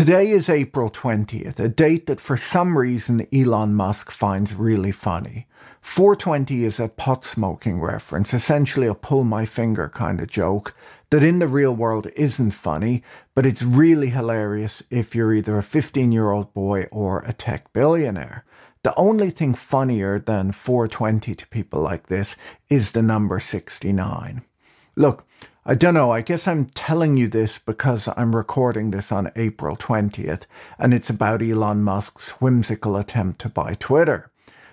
Today is April 20th, a date that for some reason Elon Musk finds really funny. 420 is a pot smoking reference, essentially a pull my finger kind of joke that in the real world isn't funny, but it's really hilarious if you're either a 15 year old boy or a tech billionaire. The only thing funnier than 420 to people like this is the number 69. Look, I don't know, I guess I'm telling you this because I'm recording this on April 20th and it's about Elon Musk's whimsical attempt to buy Twitter.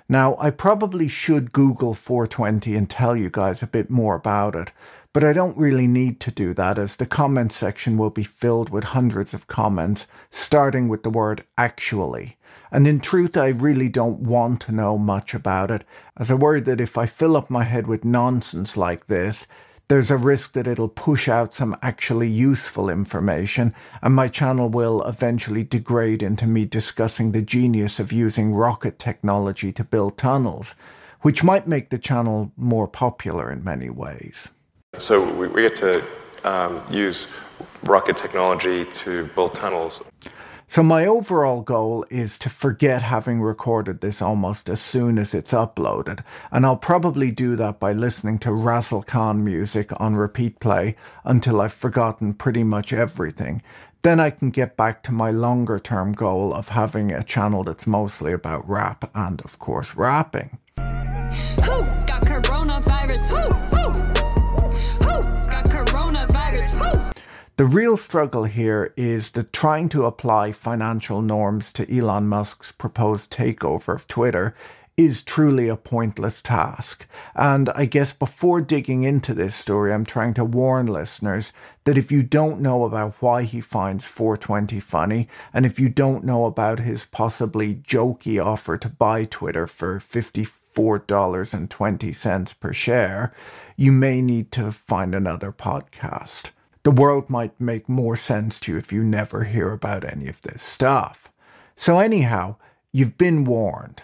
Now, I probably should Google 420 and tell you guys a bit more about it, but I don't really need to do that as the comment section will be filled with hundreds of comments, starting with the word actually. And in truth, I really don't want to know much about it, as I worry that if I fill up my head with nonsense like this, there's a risk that it'll push out some actually useful information, and my channel will eventually degrade into me discussing the genius of using rocket technology to build tunnels, which might make the channel more popular in many ways. So we, we get to um, use rocket technology to build tunnels. So, my overall goal is to forget having recorded this almost as soon as it's uploaded, and I'll probably do that by listening to Razzlekhan music on repeat play until I've forgotten pretty much everything. Then I can get back to my longer term goal of having a channel that's mostly about rap and, of course, rapping. The real struggle here is that trying to apply financial norms to Elon Musk's proposed takeover of Twitter is truly a pointless task. And I guess before digging into this story, I'm trying to warn listeners that if you don't know about why he finds 420 funny, and if you don't know about his possibly jokey offer to buy Twitter for $54.20 per share, you may need to find another podcast. The world might make more sense to you if you never hear about any of this stuff. So, anyhow, you've been warned.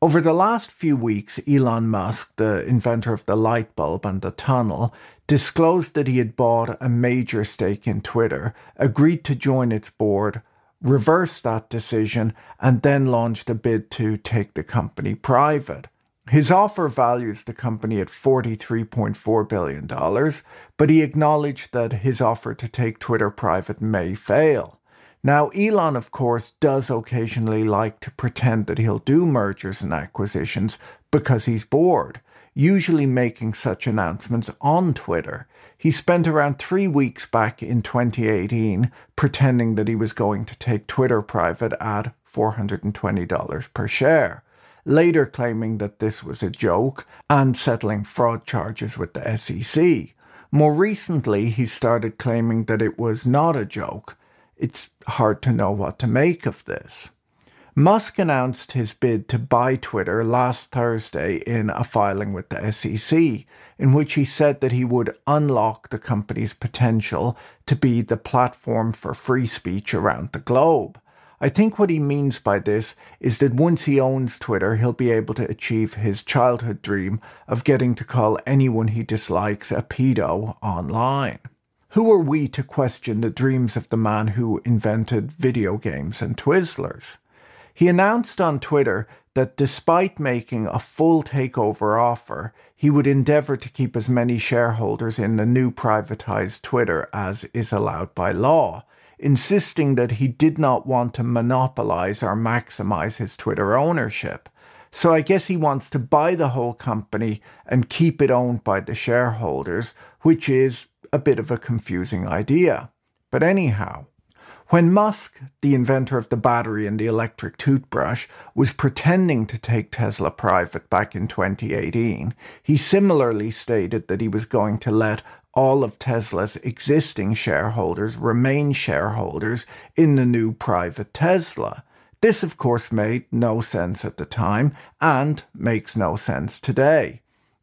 Over the last few weeks, Elon Musk, the inventor of the light bulb and the tunnel, disclosed that he had bought a major stake in Twitter, agreed to join its board, reversed that decision, and then launched a bid to take the company private. His offer values the company at $43.4 billion, but he acknowledged that his offer to take Twitter private may fail. Now, Elon, of course, does occasionally like to pretend that he'll do mergers and acquisitions because he's bored, usually making such announcements on Twitter. He spent around three weeks back in 2018 pretending that he was going to take Twitter private at $420 per share later claiming that this was a joke and settling fraud charges with the SEC. More recently, he started claiming that it was not a joke. It's hard to know what to make of this. Musk announced his bid to buy Twitter last Thursday in a filing with the SEC, in which he said that he would unlock the company's potential to be the platform for free speech around the globe. I think what he means by this is that once he owns Twitter, he'll be able to achieve his childhood dream of getting to call anyone he dislikes a pedo online. Who are we to question the dreams of the man who invented video games and Twizzlers? He announced on Twitter that despite making a full takeover offer, he would endeavour to keep as many shareholders in the new privatised Twitter as is allowed by law insisting that he did not want to monopolize or maximize his Twitter ownership. So I guess he wants to buy the whole company and keep it owned by the shareholders, which is a bit of a confusing idea. But anyhow, when Musk, the inventor of the battery and the electric toothbrush, was pretending to take Tesla private back in 2018, he similarly stated that he was going to let all of Tesla's existing shareholders remain shareholders in the new private Tesla. This, of course, made no sense at the time and makes no sense today.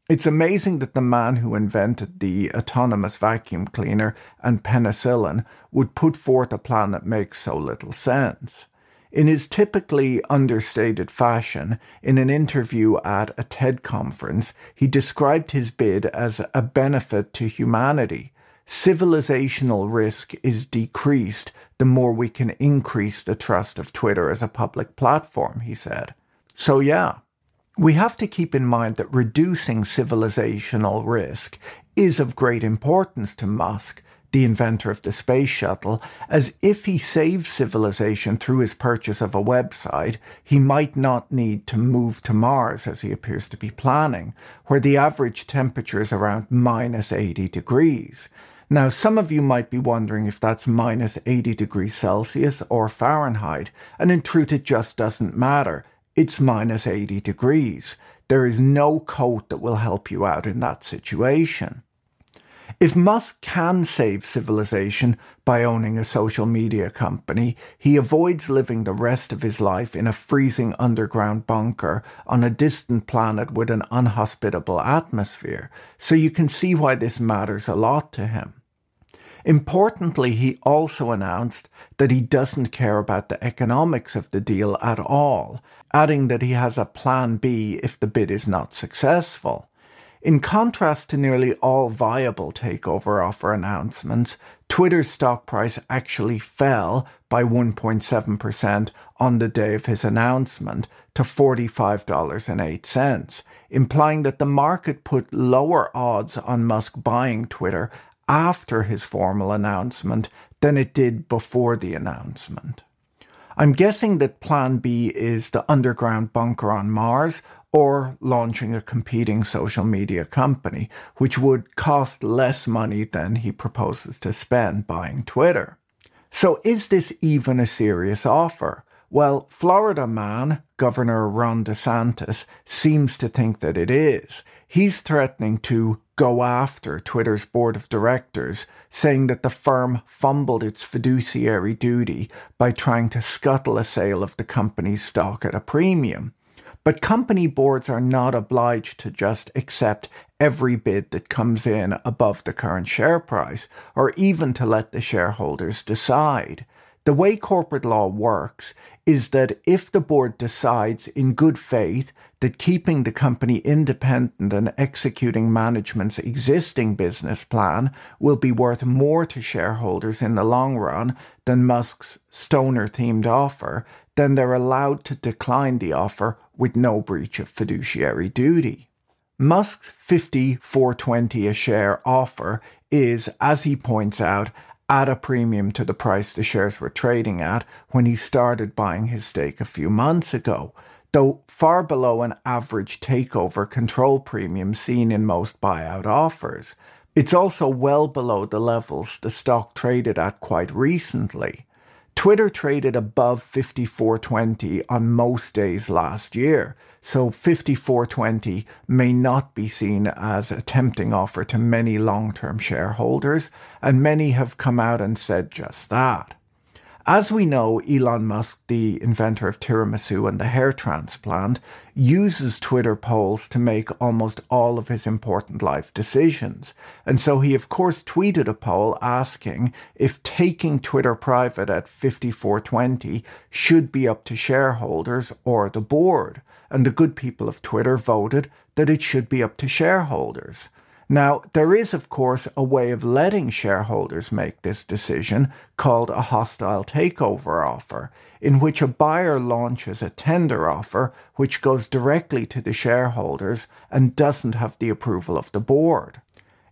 It's amazing that the man who invented the autonomous vacuum cleaner and penicillin would put forth a plan that makes so little sense. In his typically understated fashion, in an interview at a TED conference, he described his bid as a benefit to humanity. Civilizational risk is decreased the more we can increase the trust of Twitter as a public platform, he said. So, yeah, we have to keep in mind that reducing civilizational risk is of great importance to Musk the inventor of the space shuttle, as if he saved civilization through his purchase of a website, he might not need to move to Mars as he appears to be planning, where the average temperature is around minus 80 degrees. Now, some of you might be wondering if that's minus 80 degrees Celsius or Fahrenheit, and in truth, it just doesn't matter. It's minus 80 degrees. There is no coat that will help you out in that situation. If Musk can save civilization by owning a social media company, he avoids living the rest of his life in a freezing underground bunker on a distant planet with an unhospitable atmosphere, so you can see why this matters a lot to him. Importantly, he also announced that he doesn't care about the economics of the deal at all, adding that he has a plan B if the bid is not successful. In contrast to nearly all viable takeover offer announcements, Twitter's stock price actually fell by 1.7% on the day of his announcement to $45.08, implying that the market put lower odds on Musk buying Twitter after his formal announcement than it did before the announcement. I'm guessing that Plan B is the underground bunker on Mars or launching a competing social media company, which would cost less money than he proposes to spend buying Twitter. So, is this even a serious offer? Well, Florida man, Governor Ron DeSantis, seems to think that it is. He's threatening to go after Twitter's board of directors, saying that the firm fumbled its fiduciary duty by trying to scuttle a sale of the company's stock at a premium. But company boards are not obliged to just accept every bid that comes in above the current share price, or even to let the shareholders decide. The way corporate law works is that if the board decides in good faith that keeping the company independent and executing management's existing business plan will be worth more to shareholders in the long run than Musk's stoner themed offer, then they're allowed to decline the offer with no breach of fiduciary duty. Musk's 54.20 a share offer is, as he points out, at a premium to the price the shares were trading at when he started buying his stake a few months ago, though far below an average takeover control premium seen in most buyout offers. It's also well below the levels the stock traded at quite recently. Twitter traded above 54.20 on most days last year, so 54.20 may not be seen as a tempting offer to many long term shareholders, and many have come out and said just that. As we know, Elon Musk, the inventor of tiramisu and the hair transplant, uses Twitter polls to make almost all of his important life decisions. And so he, of course, tweeted a poll asking if taking Twitter private at 5420 should be up to shareholders or the board. And the good people of Twitter voted that it should be up to shareholders. Now, there is, of course, a way of letting shareholders make this decision called a hostile takeover offer, in which a buyer launches a tender offer which goes directly to the shareholders and doesn't have the approval of the board.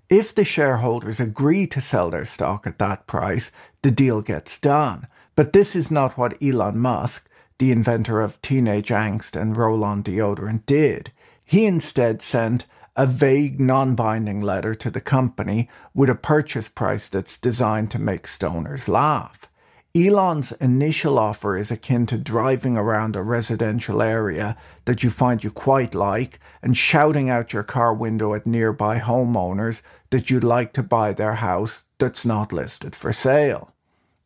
If the shareholders agree to sell their stock at that price, the deal gets done. But this is not what Elon Musk, the inventor of teenage angst and roll on deodorant, did. He instead sent a vague, non binding letter to the company with a purchase price that's designed to make stoners laugh. Elon's initial offer is akin to driving around a residential area that you find you quite like and shouting out your car window at nearby homeowners that you'd like to buy their house that's not listed for sale.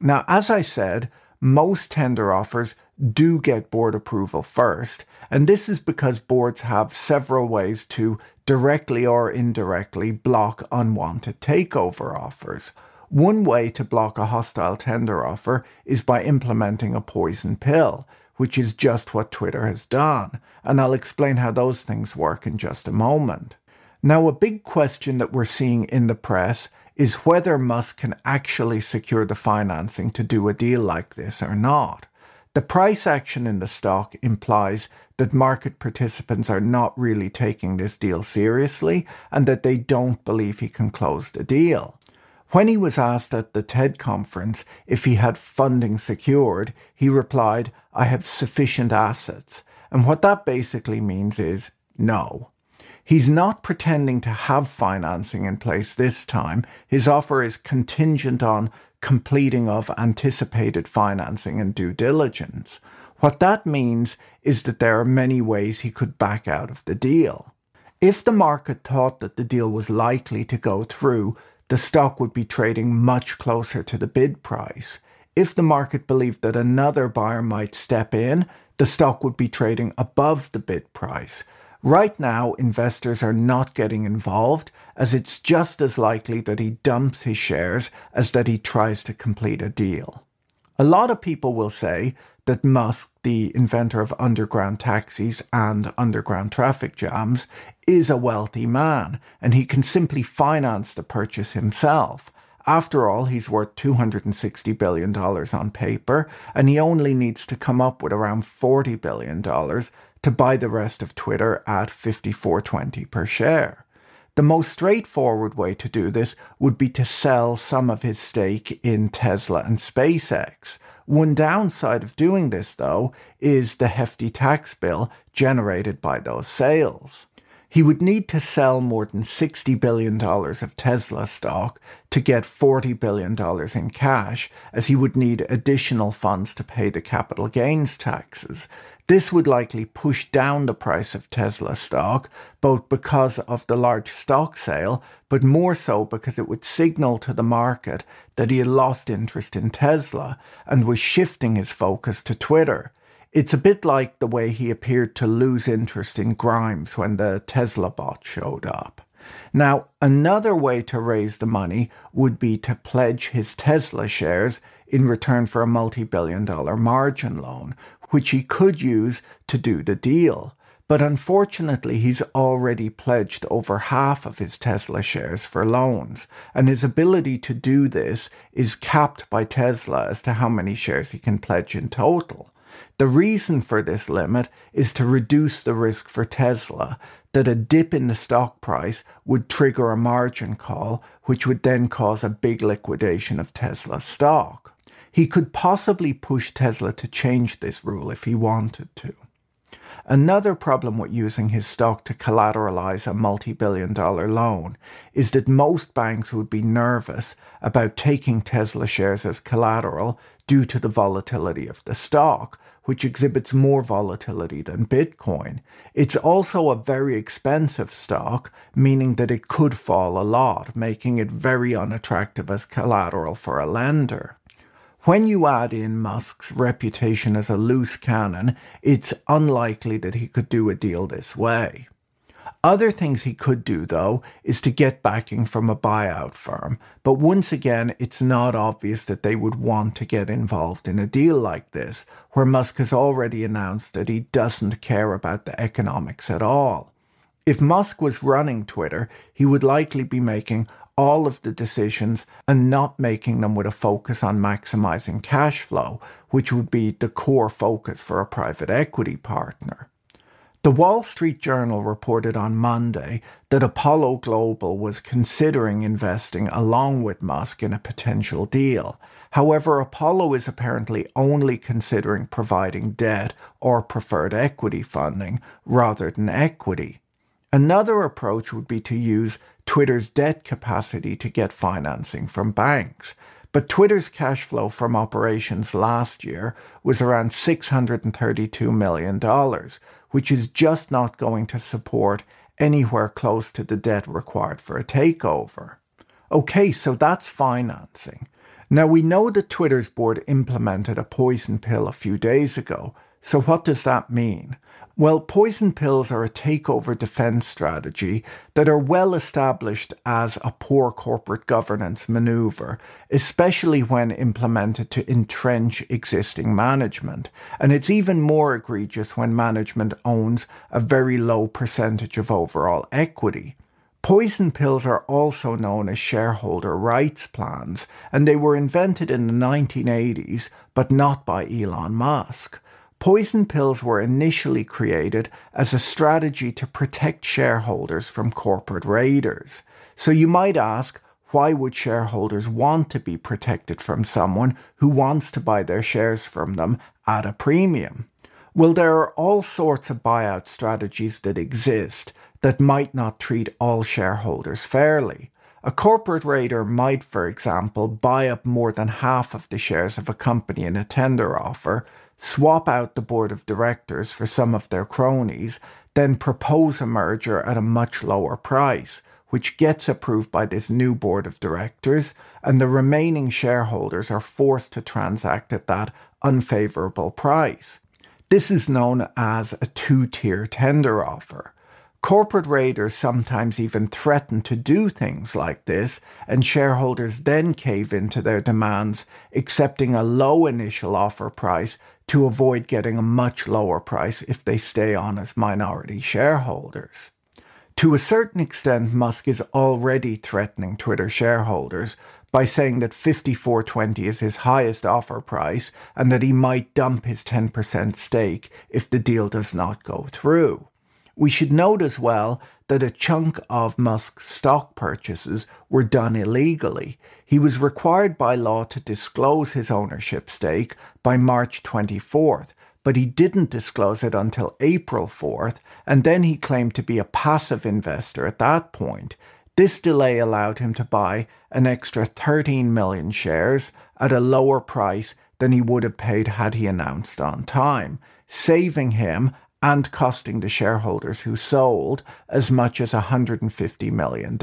Now, as I said, most tender offers do get board approval first, and this is because boards have several ways to directly or indirectly block unwanted takeover offers. One way to block a hostile tender offer is by implementing a poison pill, which is just what Twitter has done, and I'll explain how those things work in just a moment. Now, a big question that we're seeing in the press is whether Musk can actually secure the financing to do a deal like this or not. The price action in the stock implies that market participants are not really taking this deal seriously and that they don't believe he can close the deal. When he was asked at the TED conference if he had funding secured, he replied, I have sufficient assets. And what that basically means is no. He's not pretending to have financing in place this time. His offer is contingent on completing of anticipated financing and due diligence. What that means is that there are many ways he could back out of the deal. If the market thought that the deal was likely to go through, the stock would be trading much closer to the bid price. If the market believed that another buyer might step in, the stock would be trading above the bid price. Right now, investors are not getting involved as it's just as likely that he dumps his shares as that he tries to complete a deal. A lot of people will say that Musk, the inventor of underground taxis and underground traffic jams, is a wealthy man and he can simply finance the purchase himself. After all, he's worth $260 billion on paper, and he only needs to come up with around $40 billion to buy the rest of Twitter at 54.20 per share. The most straightforward way to do this would be to sell some of his stake in Tesla and SpaceX. One downside of doing this, though, is the hefty tax bill generated by those sales. He would need to sell more than $60 billion of Tesla stock to get $40 billion in cash, as he would need additional funds to pay the capital gains taxes. This would likely push down the price of Tesla stock, both because of the large stock sale, but more so because it would signal to the market that he had lost interest in Tesla and was shifting his focus to Twitter. It's a bit like the way he appeared to lose interest in Grimes when the Tesla bot showed up. Now, another way to raise the money would be to pledge his Tesla shares in return for a multi billion dollar margin loan, which he could use to do the deal. But unfortunately, he's already pledged over half of his Tesla shares for loans, and his ability to do this is capped by Tesla as to how many shares he can pledge in total. The reason for this limit is to reduce the risk for Tesla that a dip in the stock price would trigger a margin call, which would then cause a big liquidation of Tesla stock. He could possibly push Tesla to change this rule if he wanted to. Another problem with using his stock to collateralize a multi billion dollar loan is that most banks would be nervous about taking Tesla shares as collateral due to the volatility of the stock, which exhibits more volatility than Bitcoin. It's also a very expensive stock, meaning that it could fall a lot, making it very unattractive as collateral for a lender. When you add in Musk's reputation as a loose cannon, it's unlikely that he could do a deal this way. Other things he could do, though, is to get backing from a buyout firm. But once again, it's not obvious that they would want to get involved in a deal like this, where Musk has already announced that he doesn't care about the economics at all. If Musk was running Twitter, he would likely be making all of the decisions and not making them with a focus on maximizing cash flow, which would be the core focus for a private equity partner. The Wall Street Journal reported on Monday that Apollo Global was considering investing along with Musk in a potential deal. However, Apollo is apparently only considering providing debt or preferred equity funding rather than equity. Another approach would be to use Twitter's debt capacity to get financing from banks. But Twitter's cash flow from operations last year was around $632 million, which is just not going to support anywhere close to the debt required for a takeover. Okay, so that's financing. Now, we know that Twitter's board implemented a poison pill a few days ago. So, what does that mean? Well, poison pills are a takeover defense strategy that are well established as a poor corporate governance maneuver, especially when implemented to entrench existing management. And it's even more egregious when management owns a very low percentage of overall equity. Poison pills are also known as shareholder rights plans, and they were invented in the 1980s, but not by Elon Musk. Poison pills were initially created as a strategy to protect shareholders from corporate raiders. So you might ask, why would shareholders want to be protected from someone who wants to buy their shares from them at a premium? Well, there are all sorts of buyout strategies that exist that might not treat all shareholders fairly. A corporate raider might, for example, buy up more than half of the shares of a company in a tender offer, swap out the board of directors for some of their cronies, then propose a merger at a much lower price, which gets approved by this new board of directors, and the remaining shareholders are forced to transact at that unfavourable price. This is known as a two tier tender offer. Corporate raiders sometimes even threaten to do things like this, and shareholders then cave into their demands, accepting a low initial offer price to avoid getting a much lower price if they stay on as minority shareholders. To a certain extent, Musk is already threatening Twitter shareholders by saying that 54.20 is his highest offer price and that he might dump his 10% stake if the deal does not go through. We should note as well that a chunk of Musk's stock purchases were done illegally. He was required by law to disclose his ownership stake by March 24th, but he didn't disclose it until April 4th, and then he claimed to be a passive investor at that point. This delay allowed him to buy an extra 13 million shares at a lower price than he would have paid had he announced on time, saving him and costing the shareholders who sold as much as $150 million.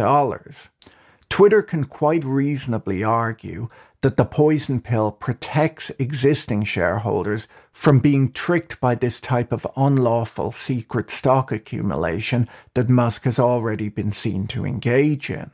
Twitter can quite reasonably argue that the poison pill protects existing shareholders from being tricked by this type of unlawful secret stock accumulation that Musk has already been seen to engage in.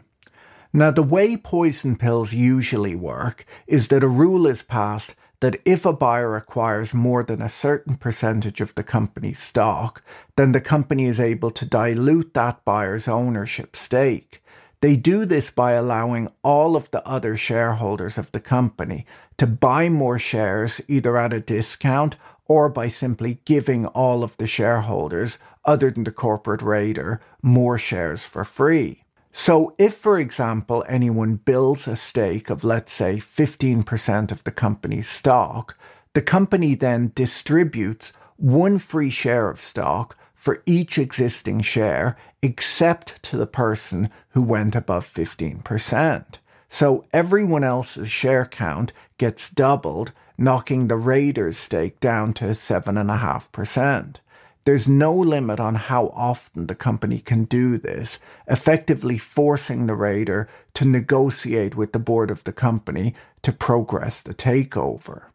Now, the way poison pills usually work is that a rule is passed that if a buyer acquires more than a certain percentage of the company's stock, then the company is able to dilute that buyer's ownership stake. They do this by allowing all of the other shareholders of the company to buy more shares either at a discount or by simply giving all of the shareholders, other than the corporate raider, more shares for free. So, if, for example, anyone builds a stake of, let's say, 15% of the company's stock, the company then distributes one free share of stock for each existing share, except to the person who went above 15%. So, everyone else's share count gets doubled, knocking the Raiders' stake down to 7.5%. There's no limit on how often the company can do this, effectively forcing the raider to negotiate with the board of the company to progress the takeover.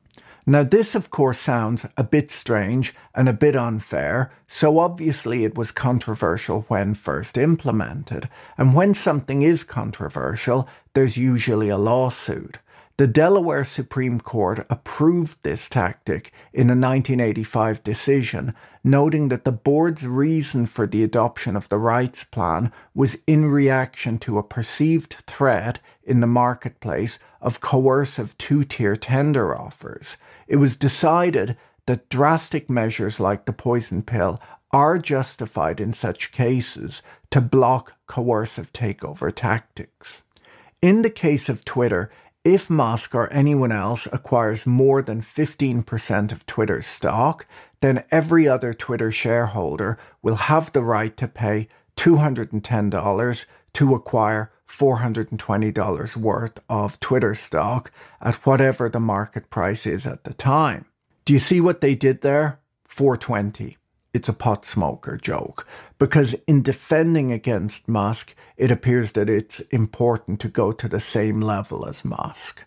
Now, this of course sounds a bit strange and a bit unfair, so obviously it was controversial when first implemented. And when something is controversial, there's usually a lawsuit. The Delaware Supreme Court approved this tactic in a 1985 decision, noting that the board's reason for the adoption of the rights plan was in reaction to a perceived threat in the marketplace of coercive two tier tender offers. It was decided that drastic measures like the poison pill are justified in such cases to block coercive takeover tactics. In the case of Twitter, if Musk or anyone else acquires more than 15% of Twitter's stock, then every other Twitter shareholder will have the right to pay $210 to acquire $420 worth of Twitter stock at whatever the market price is at the time. Do you see what they did there? 420 it's a pot smoker joke because in defending against Musk, it appears that it's important to go to the same level as Musk.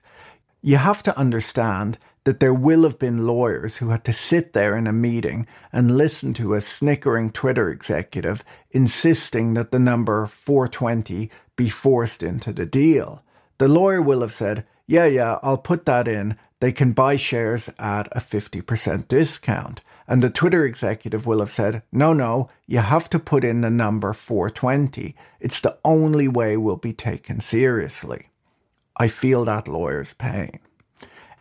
You have to understand that there will have been lawyers who had to sit there in a meeting and listen to a snickering Twitter executive insisting that the number 420 be forced into the deal. The lawyer will have said, Yeah, yeah, I'll put that in. They can buy shares at a 50% discount. And the Twitter executive will have said, No, no, you have to put in the number 420. It's the only way we'll be taken seriously. I feel that lawyer's pain.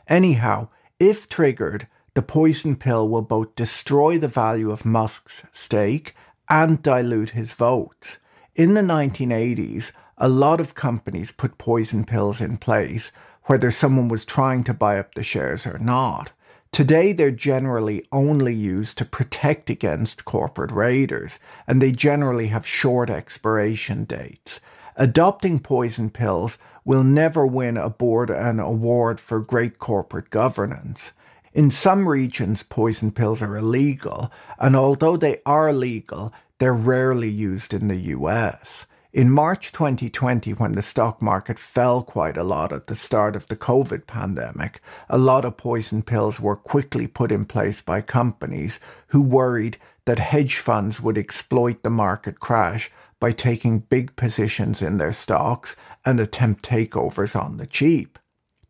Anyhow, if triggered, the poison pill will both destroy the value of Musk's stake and dilute his votes. In the 1980s, a lot of companies put poison pills in place, whether someone was trying to buy up the shares or not. Today, they're generally only used to protect against corporate raiders, and they generally have short expiration dates. Adopting poison pills will never win a board an award for great corporate governance. In some regions, poison pills are illegal, and although they are legal, they're rarely used in the US. In March 2020, when the stock market fell quite a lot at the start of the COVID pandemic, a lot of poison pills were quickly put in place by companies who worried that hedge funds would exploit the market crash by taking big positions in their stocks and attempt takeovers on the cheap.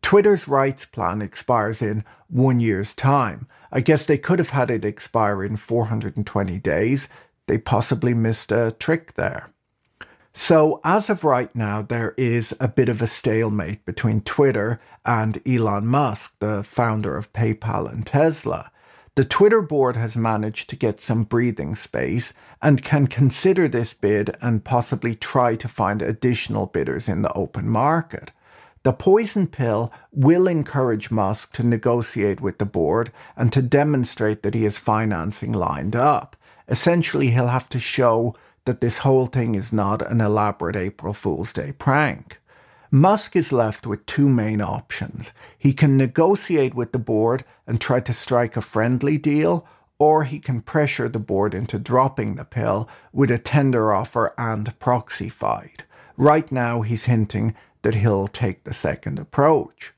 Twitter's rights plan expires in one year's time. I guess they could have had it expire in 420 days. They possibly missed a trick there. So, as of right now, there is a bit of a stalemate between Twitter and Elon Musk, the founder of PayPal and Tesla. The Twitter board has managed to get some breathing space and can consider this bid and possibly try to find additional bidders in the open market. The poison pill will encourage Musk to negotiate with the board and to demonstrate that he has financing lined up. Essentially, he'll have to show that this whole thing is not an elaborate April Fool's Day prank. Musk is left with two main options. He can negotiate with the board and try to strike a friendly deal, or he can pressure the board into dropping the pill with a tender offer and proxy fight. Right now, he's hinting that he'll take the second approach.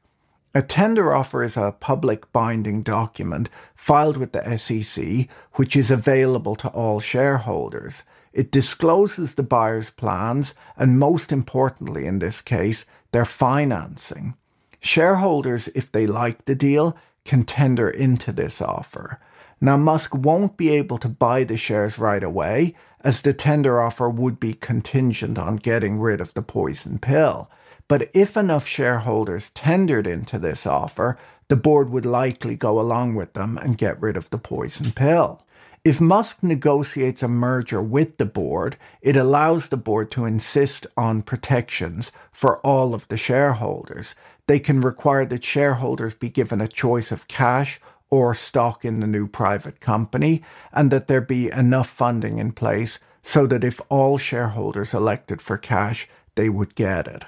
A tender offer is a public binding document filed with the SEC, which is available to all shareholders. It discloses the buyer's plans and, most importantly in this case, their financing. Shareholders, if they like the deal, can tender into this offer. Now, Musk won't be able to buy the shares right away, as the tender offer would be contingent on getting rid of the poison pill. But if enough shareholders tendered into this offer, the board would likely go along with them and get rid of the poison pill. If Musk negotiates a merger with the board, it allows the board to insist on protections for all of the shareholders. They can require that shareholders be given a choice of cash or stock in the new private company, and that there be enough funding in place so that if all shareholders elected for cash, they would get it.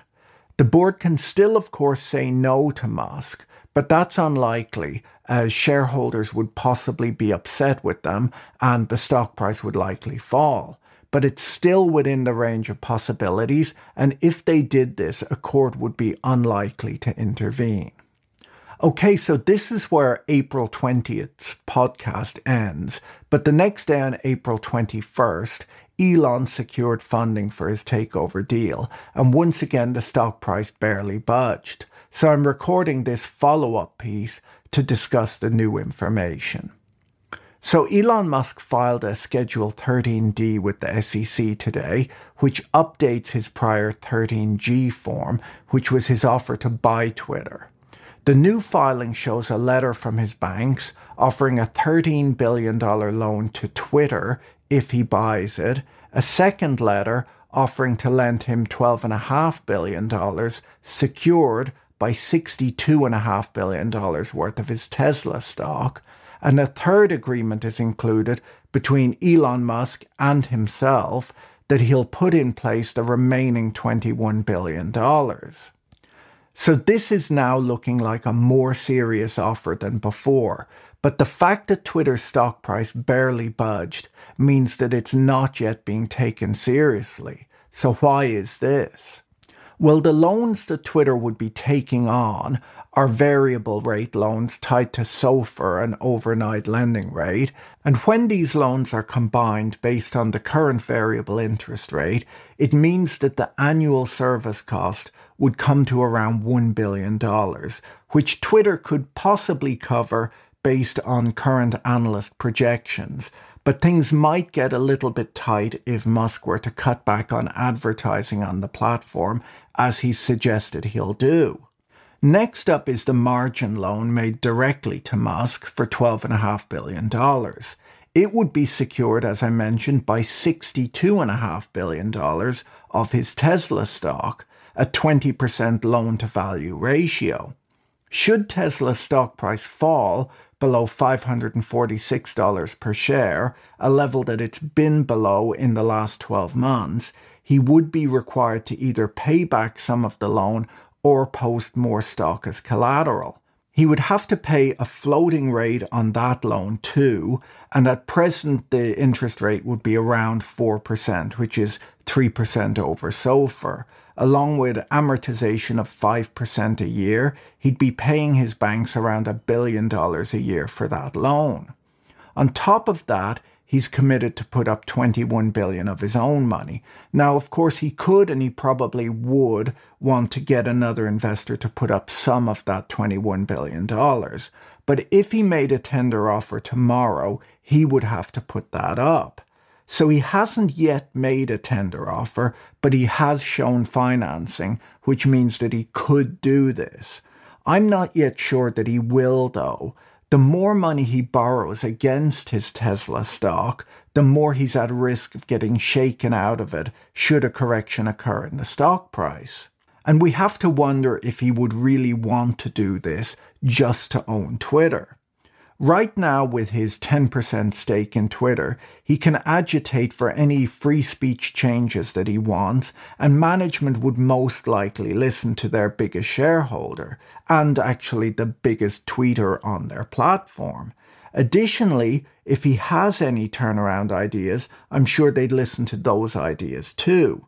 The board can still, of course, say no to Musk, but that's unlikely as shareholders would possibly be upset with them and the stock price would likely fall. But it's still within the range of possibilities, and if they did this, a court would be unlikely to intervene. Okay, so this is where April 20th's podcast ends, but the next day on April 21st, Elon secured funding for his takeover deal, and once again the stock price barely budged. So I'm recording this follow up piece to discuss the new information. So Elon Musk filed a Schedule 13D with the SEC today, which updates his prior 13G form, which was his offer to buy Twitter. The new filing shows a letter from his banks offering a $13 billion loan to Twitter if he buys it, a second letter offering to lend him $12.5 billion secured by $62.5 billion worth of his Tesla stock, and a third agreement is included between Elon Musk and himself that he'll put in place the remaining $21 billion. So this is now looking like a more serious offer than before. But the fact that Twitter's stock price barely budged means that it's not yet being taken seriously. So why is this? Well, the loans that Twitter would be taking on are variable rate loans tied to SOFR, an overnight lending rate. And when these loans are combined based on the current variable interest rate, it means that the annual service cost would come to around $1 billion, which Twitter could possibly cover based on current analyst projections. But things might get a little bit tight if Musk were to cut back on advertising on the platform, as he suggested he'll do. Next up is the margin loan made directly to Musk for $12.5 billion. It would be secured, as I mentioned, by $62.5 billion of his Tesla stock, a 20% loan to value ratio. Should Tesla's stock price fall below $546 per share, a level that it's been below in the last 12 months, he would be required to either pay back some of the loan or post more stock as collateral. He would have to pay a floating rate on that loan too, and at present the interest rate would be around 4%, which is 3% over SOFR. Along with amortization of 5% a year, he'd be paying his banks around a billion dollars a year for that loan. On top of that, he's committed to put up 21 billion of his own money. Now, of course, he could and he probably would want to get another investor to put up some of that 21 billion dollars. But if he made a tender offer tomorrow, he would have to put that up. So he hasn't yet made a tender offer, but he has shown financing, which means that he could do this. I'm not yet sure that he will, though the more money he borrows against his Tesla stock, the more he's at risk of getting shaken out of it should a correction occur in the stock price. And we have to wonder if he would really want to do this just to own Twitter. Right now, with his 10% stake in Twitter, he can agitate for any free speech changes that he wants, and management would most likely listen to their biggest shareholder, and actually the biggest tweeter on their platform. Additionally, if he has any turnaround ideas, I'm sure they'd listen to those ideas too.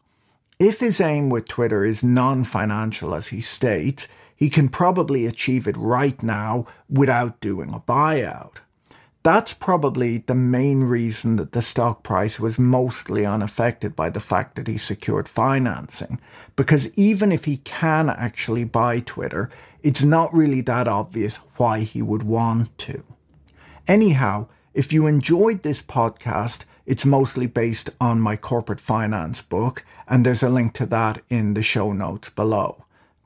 If his aim with Twitter is non financial, as he states, he can probably achieve it right now without doing a buyout. That's probably the main reason that the stock price was mostly unaffected by the fact that he secured financing. Because even if he can actually buy Twitter, it's not really that obvious why he would want to. Anyhow, if you enjoyed this podcast, it's mostly based on my corporate finance book, and there's a link to that in the show notes below.